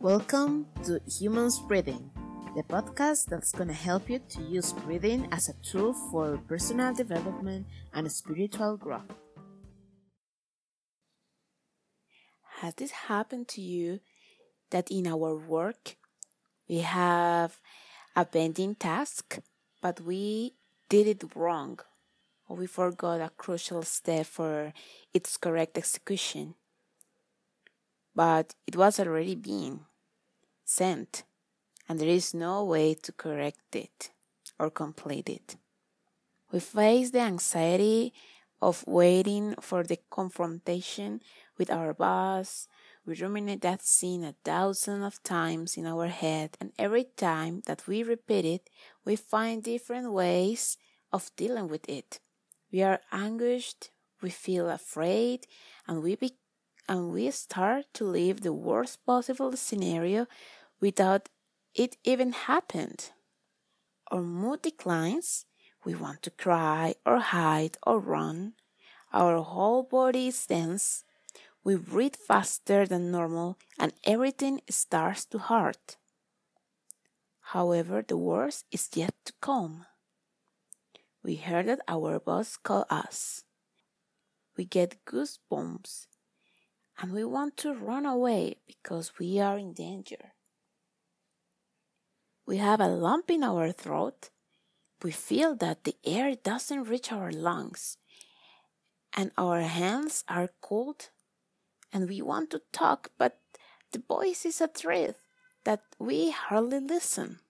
Welcome to Humans Breathing, the podcast that's going to help you to use breathing as a tool for personal development and spiritual growth. Has this happened to you that in our work we have a pending task, but we did it wrong, or we forgot a crucial step for its correct execution? But it was already being sent, and there is no way to correct it or complete it. We face the anxiety of waiting for the confrontation with our boss. We ruminate that scene a thousand of times in our head, and every time that we repeat it, we find different ways of dealing with it. We are anguished, we feel afraid, and we be- and we start to live the worst possible scenario without it even happened. Our mood declines, we want to cry or hide or run. Our whole body is tense. We breathe faster than normal and everything starts to hurt. However, the worst is yet to come. We heard that our boss called us. We get goosebumps and we want to run away because we are in danger. We have a lump in our throat. We feel that the air doesn't reach our lungs and our hands are cold and we want to talk, but the voice is a threat that we hardly listen.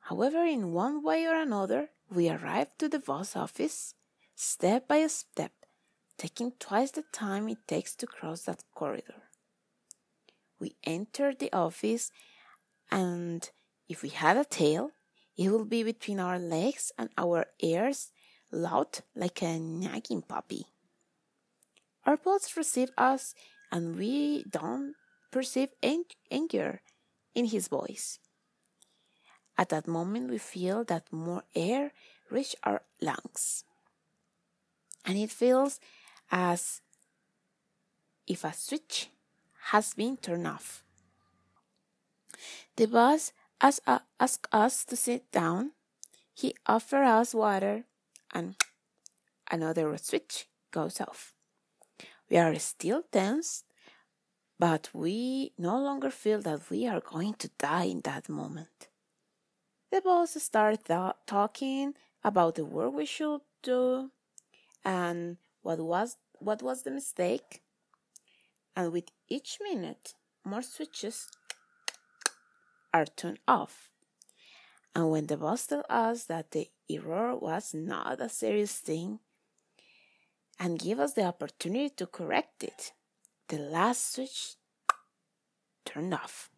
However, in one way or another, we arrive to the boss office step by step, taking twice the time it takes to cross that corridor. We enter the office and if we had a tail, it will be between our legs and our ears, loud like a nagging puppy. Our boss receives us, and we don't perceive anger in his voice. At that moment, we feel that more air reach our lungs, and it feels as if a switch has been turned off. The boss uh, asked us to sit down. He offered us water, and another switch goes off. We are still tense, but we no longer feel that we are going to die in that moment. The boss started th- talking about the work we should do and what was what was the mistake. And with each minute, more switches are turned off. And when the boss tells us that the error was not a serious thing and give us the opportunity to correct it, the last switch turned off.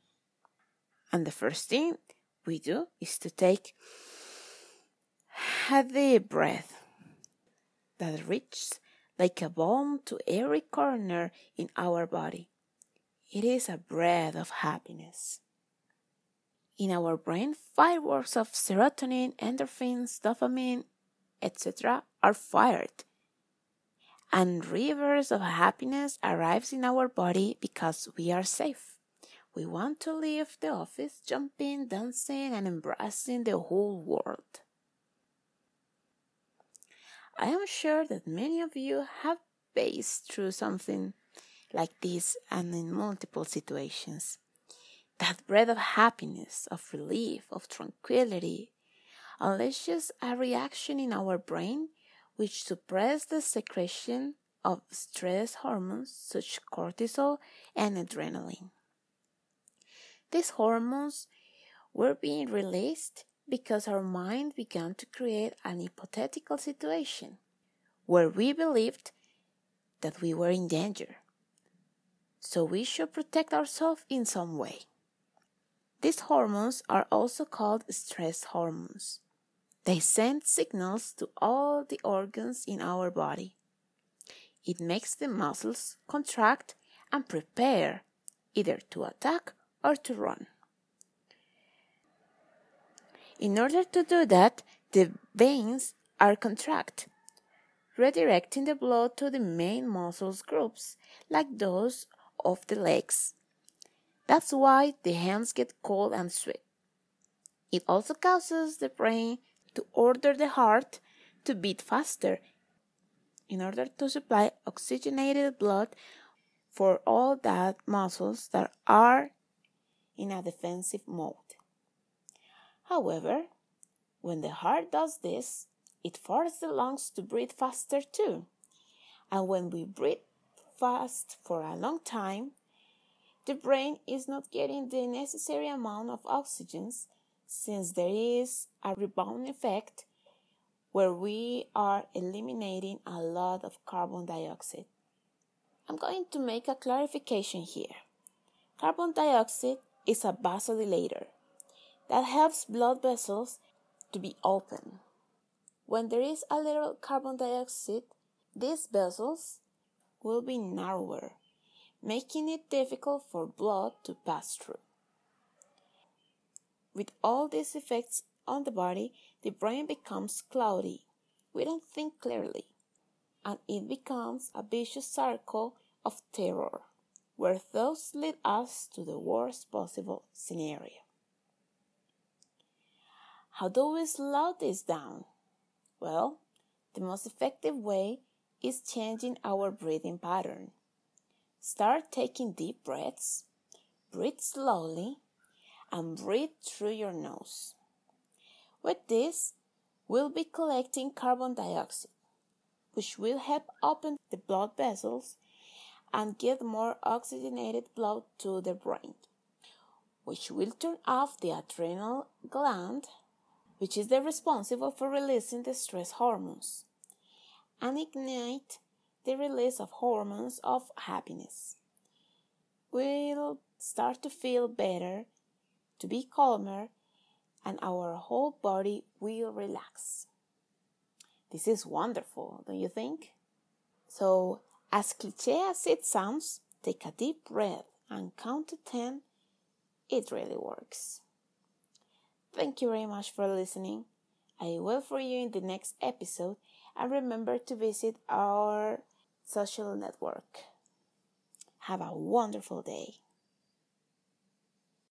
And the first thing we do is to take a deep breath that reaches like a bomb to every corner in our body. It is a breath of happiness. In our brain, fireworks of serotonin, endorphins, dopamine, etc. are fired. And rivers of happiness arrives in our body because we are safe. We want to leave the office jumping, dancing, and embracing the whole world. I am sure that many of you have faced through something like this and in multiple situations that breath of happiness, of relief, of tranquility, unless just a reaction in our brain which suppress the secretion of stress hormones such cortisol and adrenaline. These hormones were being released because our mind began to create an hypothetical situation where we believed that we were in danger. So we should protect ourselves in some way. These hormones are also called stress hormones. They send signals to all the organs in our body. It makes the muscles contract and prepare either to attack or to run. In order to do that, the veins are contract, redirecting the blood to the main muscles groups, like those of the legs. That's why the hands get cold and sweat. It also causes the brain to order the heart to beat faster in order to supply oxygenated blood for all that muscles that are in a defensive mode. However, when the heart does this, it forces the lungs to breathe faster too. And when we breathe fast for a long time, the brain is not getting the necessary amount of oxygen since there is a rebound effect where we are eliminating a lot of carbon dioxide. I'm going to make a clarification here. Carbon dioxide is a vasodilator that helps blood vessels to be open. When there is a little carbon dioxide, these vessels will be narrower, making it difficult for blood to pass through. With all these effects on the body, the brain becomes cloudy. We don't think clearly, and it becomes a vicious circle of terror, where thoughts lead us to the worst possible scenario. How do we slow this down? Well, the most effective way is changing our breathing pattern. Start taking deep breaths, breathe slowly, and breathe through your nose. With this, we'll be collecting carbon dioxide, which will help open the blood vessels and get more oxygenated blood to the brain, which will turn off the adrenal gland which is the responsible for releasing the stress hormones, and ignite the release of hormones of happiness. We'll start to feel better, to be calmer, and our whole body will relax. This is wonderful, don't you think? So, as cliche as it sounds, take a deep breath and count to 10. It really works. Thank you very much for listening. I will for you in the next episode and remember to visit our social network. Have a wonderful day.